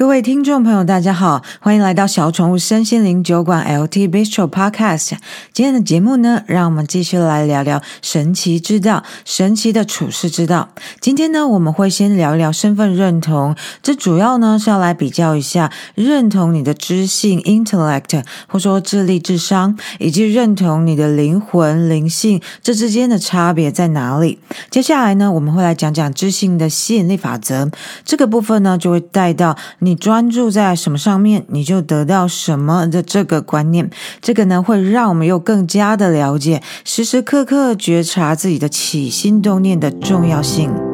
各位听众朋友，大家好，欢迎来到小宠物身心灵酒馆 LT Bistro Podcast。今天的节目呢，让我们继续来聊聊神奇之道，神奇的处世之道。今天呢，我们会先聊一聊身份认同，这主要呢是要来比较一下认同你的知性 （intellect） 或说智力、智商，以及认同你的灵魂、灵性，这之间的差别在哪里。接下来呢，我们会来讲讲知性的吸引力法则，这个部分呢就会带到你。你专注在什么上面，你就得到什么的这个观念，这个呢会让我们又更加的了解，时时刻刻觉察自己的起心动念的重要性。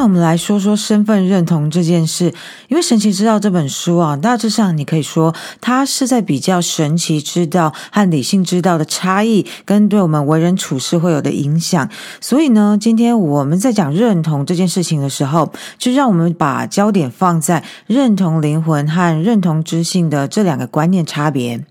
那我们来说说身份认同这件事，因为《神奇之道》这本书啊，大致上你可以说它是在比较神奇之道和理性之道的差异，跟对我们为人处事会有的影响。所以呢，今天我们在讲认同这件事情的时候，就让我们把焦点放在认同灵魂和认同知性的这两个观念差别。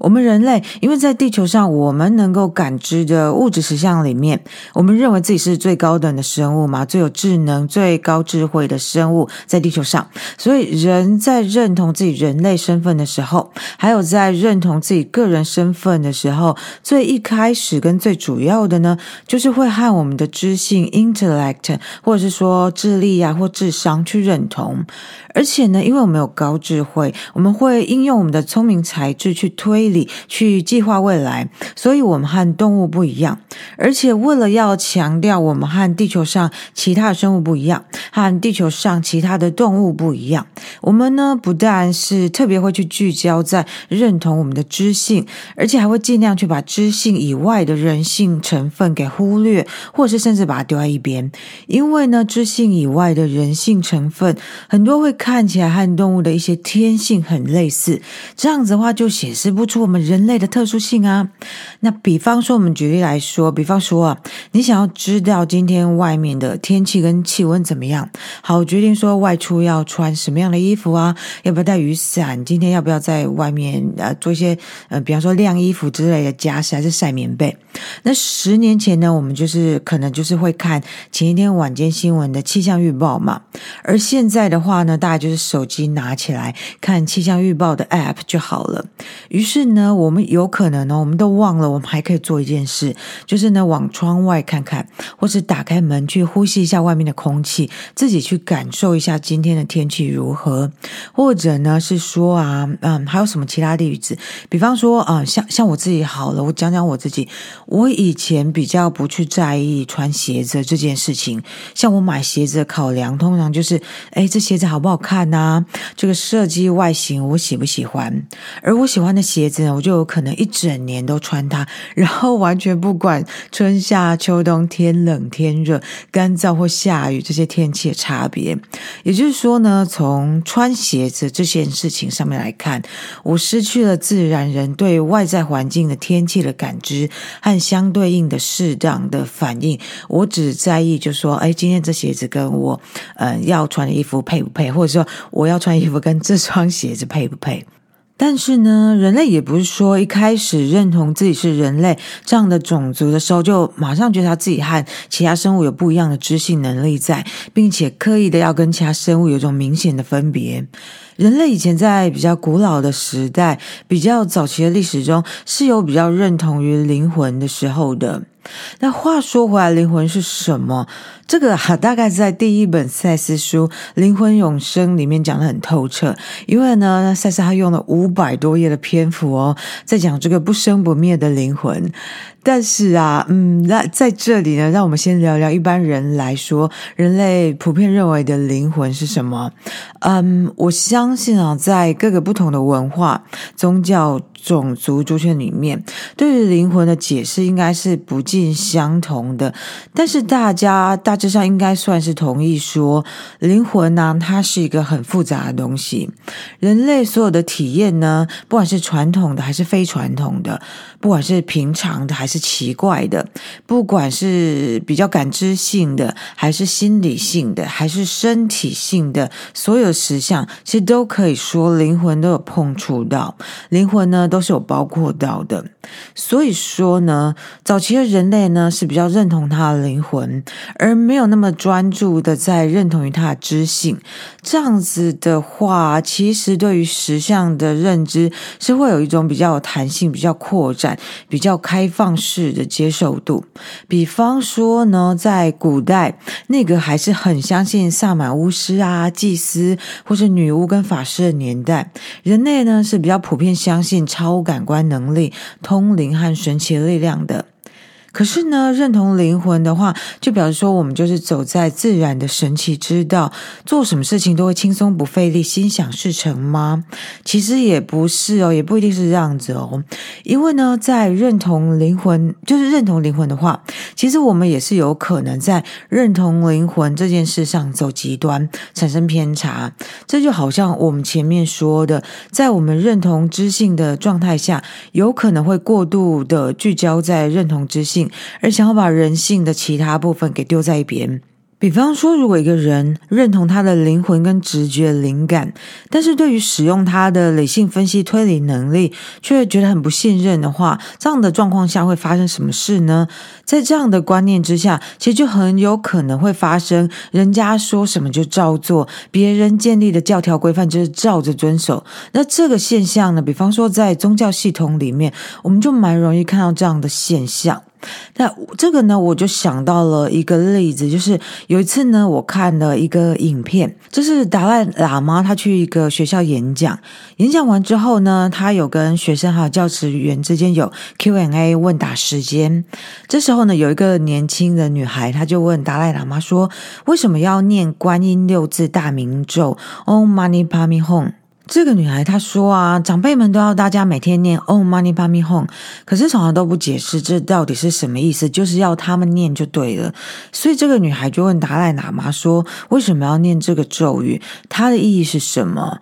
我们人类，因为在地球上，我们能够感知的物质实相里面，我们认为自己是最高等的生物嘛，最有智能、最高智慧的生物在地球上。所以，人在认同自己人类身份的时候，还有在认同自己个人身份的时候，最一开始跟最主要的呢，就是会和我们的知性 （intellect） 或者是说智力啊或智商去认同。而且呢，因为我们有高智慧，我们会应用我们的聪明才智去推里、去计划未来，所以我们和动物不一样。而且为了要强调我们和地球上其他的生物不一样，和地球上其他的动物不一样，我们呢不但是特别会去聚焦在认同我们的知性，而且还会尽量去把知性以外的人性成分给忽略，或是甚至把它丢在一边。因为呢，知性以外的人性成分很多会。看起来和动物的一些天性很类似，这样子的话就显示不出我们人类的特殊性啊。那比方说，我们举例来说，比方说啊，你想要知道今天外面的天气跟气温怎么样，好，决定说外出要穿什么样的衣服啊，要不要带雨伞？今天要不要在外面呃做一些呃，比方说晾衣服之类的家事，还是晒棉被？那十年前呢，我们就是可能就是会看前一天晚间新闻的气象预报嘛，而现在的话呢，大家就是手机拿起来看气象预报的 App 就好了。于是呢，我们有可能呢，我们都忘了，我们还可以做一件事，就是呢，往窗外看看，或是打开门去呼吸一下外面的空气，自己去感受一下今天的天气如何。或者呢，是说啊，嗯，还有什么其他例子？比方说啊，像像我自己好了，我讲讲我自己。我以前比较不去在意穿鞋子这件事情，像我买鞋子的考量，通常就是，哎，这鞋子好不好看呐、这个设计外形我喜不喜欢？而我喜欢的鞋我就有可能一整年都穿它，然后完全不管春夏秋冬、天冷天热、干燥或下雨这些天气的差别。也就是说呢，从穿鞋子这件事情上面来看，我失去了自然人对外在环境的天气的感知和相对应的适当的反应。我只在意，就说，哎，今天这鞋子跟我呃要穿的衣服配不配，或者。说我要穿衣服跟这双鞋子配不配？但是呢，人类也不是说一开始认同自己是人类这样的种族的时候，就马上觉得他自己和其他生物有不一样的知性能力在，并且刻意的要跟其他生物有一种明显的分别。人类以前在比较古老的时代、比较早期的历史中，是有比较认同于灵魂的时候的。那话说回来，灵魂是什么？这个哈、啊，大概在第一本赛斯书《灵魂永生》里面讲的很透彻。因为呢，赛斯他用了五百多页的篇幅哦，在讲这个不生不灭的灵魂。但是啊，嗯，那在这里呢，让我们先聊聊一般人来说，人类普遍认为的灵魂是什么？嗯，我相相信啊，在各个不同的文化、宗教、种族族群里面，对于灵魂的解释应该是不尽相同的。但是大家大致上应该算是同意说，灵魂呢，它是一个很复杂的东西。人类所有的体验呢，不管是传统的还是非传统的，不管是平常的还是奇怪的，不管是比较感知性的，还是心理性的，还是身体性的，所有实相其实都可以说灵魂都有碰触到，灵魂呢都是有包括到的。所以说呢，早期的人类呢是比较认同他的灵魂，而没有那么专注的在认同于他的知性。这样子的话，其实对于实相的认知是会有一种比较有弹性、比较扩展、比较开放式的接受度。比方说呢，在古代那个还是很相信萨满巫师啊、祭司或是女巫跟法师的年代，人类呢是比较普遍相信超感官能力。通灵和神奇力量的。可是呢，认同灵魂的话，就表示说我们就是走在自然的神奇之道，做什么事情都会轻松不费力，心想事成吗？其实也不是哦，也不一定是这样子哦。因为呢，在认同灵魂，就是认同灵魂的话，其实我们也是有可能在认同灵魂这件事上走极端，产生偏差。这就好像我们前面说的，在我们认同知性的状态下，有可能会过度的聚焦在认同知性。而想要把人性的其他部分给丢在一边。比方说，如果一个人认同他的灵魂跟直觉灵感，但是对于使用他的理性分析推理能力却觉得很不信任的话，这样的状况下会发生什么事呢？在这样的观念之下，其实就很有可能会发生人家说什么就照做，别人建立的教条规范就是照着遵守。那这个现象呢，比方说在宗教系统里面，我们就蛮容易看到这样的现象。那这个呢，我就想到了一个例子，就是有一次呢，我看了一个影片，就是达赖喇嘛他去一个学校演讲，演讲完之后呢，他有跟学生还有教职员之间有 Q&A 问答时间。这时候呢，有一个年轻的女孩，她就问达赖喇嘛说：“为什么要念观音六字大明咒？Om Mani Padme Hum？” 这个女孩她说啊，长辈们都要大家每天念 Om Mani Padme Hum，可是从来都不解释这到底是什么意思，就是要他们念就对了。所以这个女孩就问达赖喇嘛说，为什么要念这个咒语？它的意义是什么？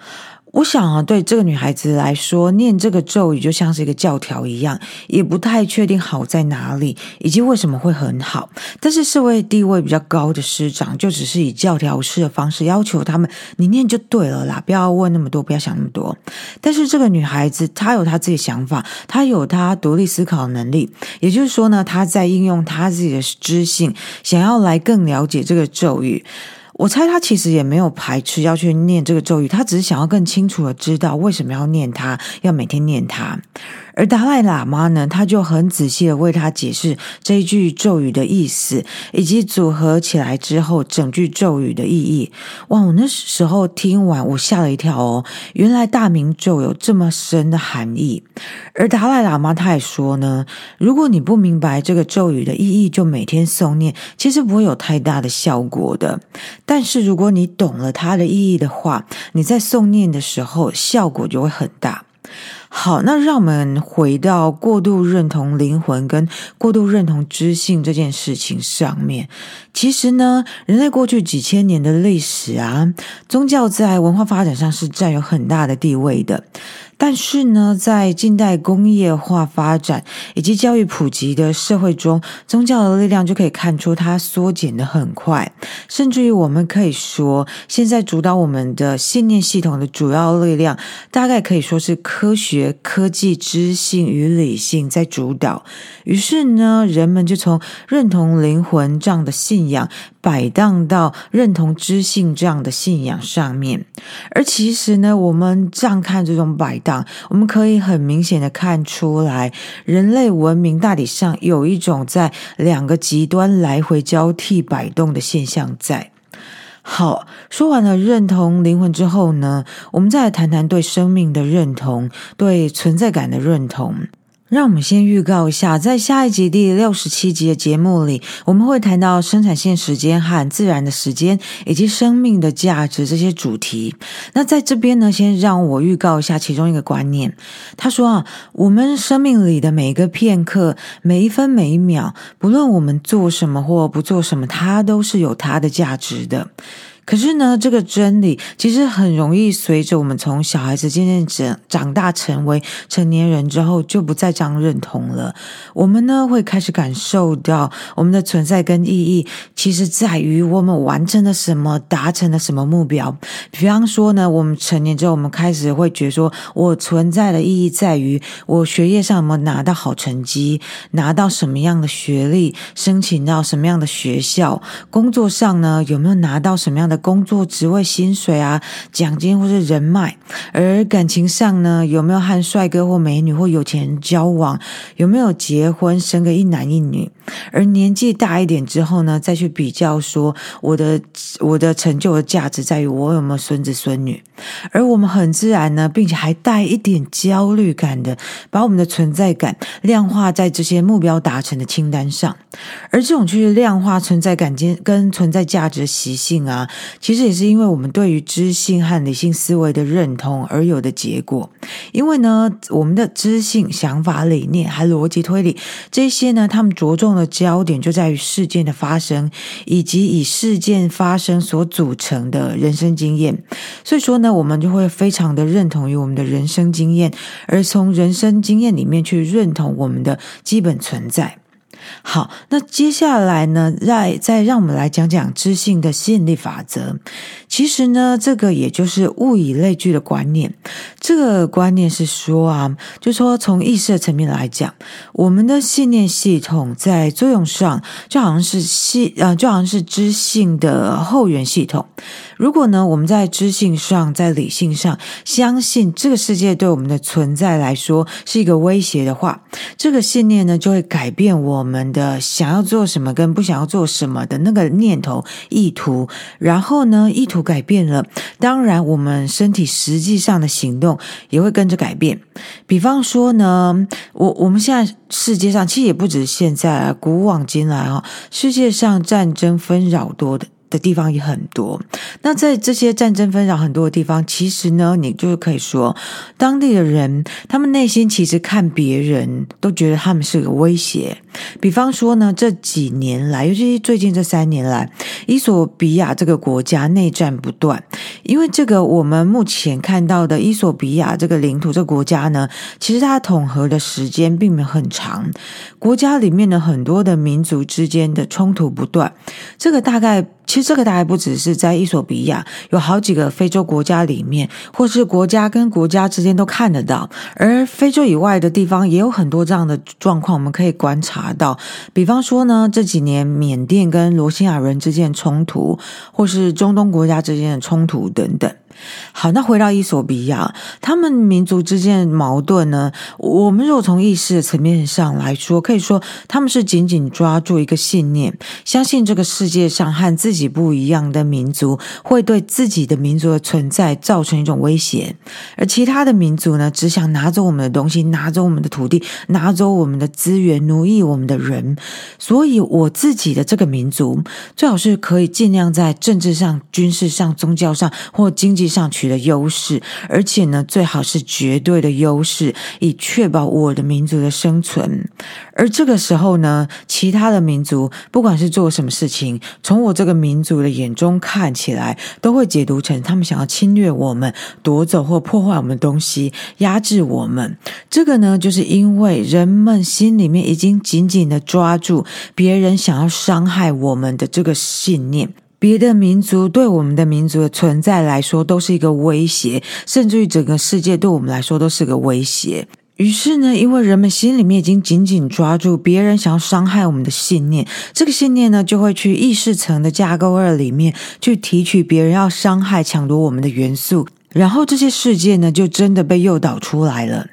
我想啊，对这个女孩子来说，念这个咒语就像是一个教条一样，也不太确定好在哪里，以及为什么会很好。但是社会地位比较高的师长，就只是以教条式的方式要求他们，你念就对了啦，不要问那么多，不要想那么多。但是这个女孩子，她有她自己的想法，她有她独立思考的能力，也就是说呢，她在应用她自己的知性，想要来更了解这个咒语。我猜他其实也没有排斥要去念这个咒语，他只是想要更清楚的知道为什么要念它，要每天念它。而达赖喇嘛呢，他就很仔细的为他解释这一句咒语的意思，以及组合起来之后整句咒语的意义。哇，我那时候听完，我吓了一跳哦，原来大明咒有这么深的含义。而达赖喇嘛他也说呢，如果你不明白这个咒语的意义，就每天诵念，其实不会有太大的效果的。但是如果你懂了它的意义的话，你在诵念的时候，效果就会很大。好，那让我们回到过度认同灵魂跟过度认同知性这件事情上面。其实呢，人类过去几千年的历史啊，宗教在文化发展上是占有很大的地位的。但是呢，在近代工业化发展以及教育普及的社会中，宗教的力量就可以看出它缩减得很快，甚至于我们可以说，现在主导我们的信念系统的主要力量，大概可以说是科学、科技、知性与理性在主导。于是呢，人们就从认同灵魂这样的信仰，摆荡到认同知性这样的信仰上面。而其实呢，我们这样看这种摆荡。我们可以很明显的看出来，人类文明大体上有一种在两个极端来回交替摆动的现象在。好，说完了认同灵魂之后呢，我们再来谈谈对生命的认同，对存在感的认同。让我们先预告一下，在下一集第六十七集的节目里，我们会谈到生产线时间和自然的时间，以及生命的价值这些主题。那在这边呢，先让我预告一下其中一个观念。他说啊，我们生命里的每一个片刻，每一分每一秒，不论我们做什么或不做什么，它都是有它的价值的。可是呢，这个真理其实很容易随着我们从小孩子渐渐长长大成为成年人之后，就不再这样认同了。我们呢会开始感受到我们的存在跟意义，其实在于我们完成了什么，达成了什么目标。比方说呢，我们成年之后，我们开始会觉得说，我存在的意义在于我学业上有没有拿到好成绩，拿到什么样的学历，申请到什么样的学校，工作上呢有没有拿到什么样的。工作职位、薪水啊、奖金或是人脉，而感情上呢，有没有和帅哥或美女或有钱人交往？有没有结婚生个一男一女？而年纪大一点之后呢，再去比较说，我的我的成就的价值在于我有没有孙子孙女？而我们很自然呢，并且还带一点焦虑感的，把我们的存在感量化在这些目标达成的清单上。而这种去量化存在感跟跟存在价值的习性啊。其实也是因为我们对于知性和理性思维的认同而有的结果。因为呢，我们的知性、想法、理念还逻辑推理这些呢，他们着重的焦点就在于事件的发生，以及以事件发生所组成的人生经验。所以说呢，我们就会非常的认同于我们的人生经验，而从人生经验里面去认同我们的基本存在。好，那接下来呢，再再让我们来讲讲知性的吸引力法则。其实呢，这个也就是物以类聚的观念。这个观念是说啊，就说从意识层面来讲，我们的信念系统在作用上就好像是系呃，就好像是知性的后援系统。如果呢，我们在知性上，在理性上相信这个世界对我们的存在来说是一个威胁的话，这个信念呢就会改变我们的想要做什么跟不想要做什么的那个念头意图。然后呢，意图改变了，当然我们身体实际上的行动也会跟着改变。比方说呢，我我们现在世界上其实也不止现在啊，古往今来啊，世界上战争纷扰多的。的地方也很多。那在这些战争纷扰很多的地方，其实呢，你就可以说，当地的人他们内心其实看别人都觉得他们是个威胁。比方说呢，这几年来，尤其是最近这三年来，伊索比亚这个国家内战不断。因为这个，我们目前看到的伊索比亚这个领土这个国家呢，其实它统合的时间并没有很长。国家里面的很多的民族之间的冲突不断。这个大概。其实这个大概不只是在伊索比亚，有好几个非洲国家里面，或是国家跟国家之间都看得到。而非洲以外的地方也有很多这样的状况，我们可以观察到。比方说呢，这几年缅甸跟罗兴亚人之间的冲突，或是中东国家之间的冲突等等。好，那回到伊索比亚，他们民族之间的矛盾呢？我们如果从意识的层面上来说，可以说他们是紧紧抓住一个信念，相信这个世界上和自己不一样的民族会对自己的民族的存在造成一种威胁，而其他的民族呢，只想拿走我们的东西，拿走我们的土地，拿走我们的资源，奴役我们的人。所以，我自己的这个民族最好是可以尽量在政治上、军事上、宗教上或经济上取得优势，而且呢，最好是绝对的优势，以确保我的民族的生存。而这个时候呢，其他的民族不管是做什么事情，从我这个民族的眼中看起来，都会解读成他们想要侵略我们、夺走或破坏我们的东西、压制我们。这个呢，就是因为人们心里面已经紧紧的抓住别人想要伤害我们的这个信念。别的民族对我们的民族的存在来说都是一个威胁，甚至于整个世界对我们来说都是个威胁。于是呢，因为人们心里面已经紧紧抓住别人想要伤害我们的信念，这个信念呢，就会去意识层的架构二里面去提取别人要伤害、抢夺我们的元素，然后这些事件呢，就真的被诱导出来了。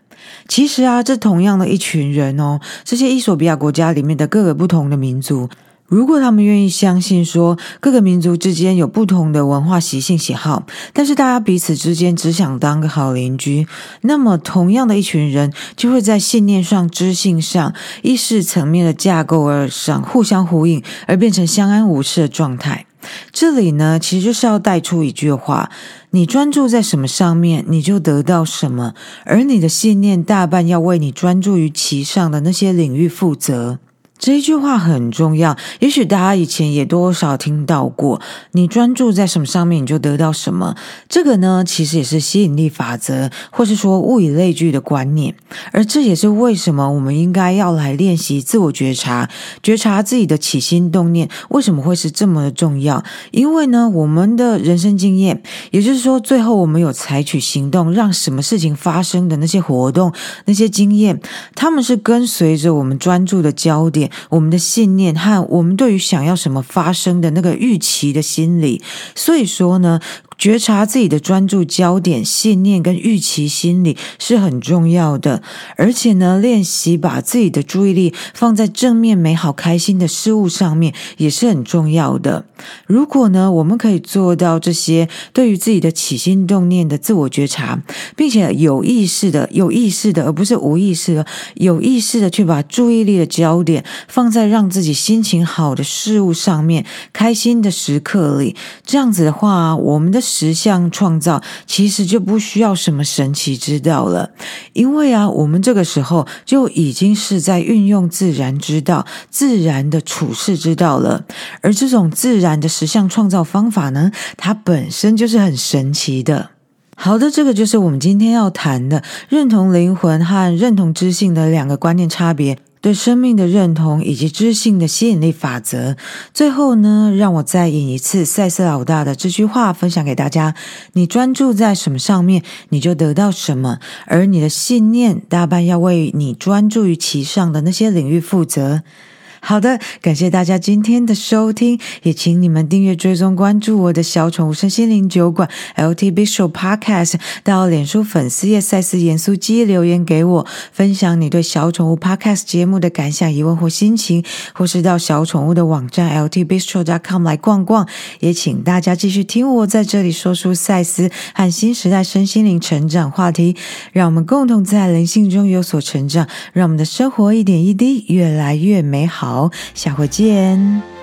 其实啊，这同样的一群人哦，这些伊索比亚国家里面的各个不同的民族。如果他们愿意相信说各个民族之间有不同的文化习性喜好，但是大家彼此之间只想当个好邻居，那么同样的一群人就会在信念上、知性上、意识层面的架构而上互相呼应，而变成相安无事的状态。这里呢，其实就是要带出一句话：你专注在什么上面，你就得到什么，而你的信念大半要为你专注于其上的那些领域负责。这一句话很重要，也许大家以前也多少听到过。你专注在什么上面，你就得到什么。这个呢，其实也是吸引力法则，或是说物以类聚的观念。而这也是为什么我们应该要来练习自我觉察，觉察自己的起心动念，为什么会是这么的重要？因为呢，我们的人生经验，也就是说，最后我们有采取行动，让什么事情发生的那些活动、那些经验，他们是跟随着我们专注的焦点。我们的信念和我们对于想要什么发生的那个预期的心理，所以说呢。觉察自己的专注焦点、信念跟预期心理是很重要的，而且呢，练习把自己的注意力放在正面、美好、开心的事物上面也是很重要的。如果呢，我们可以做到这些，对于自己的起心动念的自我觉察，并且有意识的、有意识的，而不是无意识的、有意识的去把注意力的焦点放在让自己心情好的事物上面、开心的时刻里，这样子的话，我们的。实相创造其实就不需要什么神奇之道了，因为啊，我们这个时候就已经是在运用自然之道、自然的处世之道了。而这种自然的实相创造方法呢，它本身就是很神奇的。好的，这个就是我们今天要谈的认同灵魂和认同知性的两个观念差别。对生命的认同以及知性的吸引力法则。最后呢，让我再引一次赛斯老大的这句话分享给大家：你专注在什么上面，你就得到什么。而你的信念大半要为你专注于其上的那些领域负责。好的，感谢大家今天的收听，也请你们订阅、追踪、关注我的小宠物身心灵酒馆 LT Big Show Podcast，到脸书粉丝页赛斯盐酥鸡留言给我，分享你对小宠物 Podcast 节目的感想、疑问或心情，或是到小宠物的网站 LTBistro.com 来逛逛。也请大家继续听我在这里说出赛斯和新时代身心灵成长话题，让我们共同在灵性中有所成长，让我们的生活一点一滴越来越美好。好，下回见。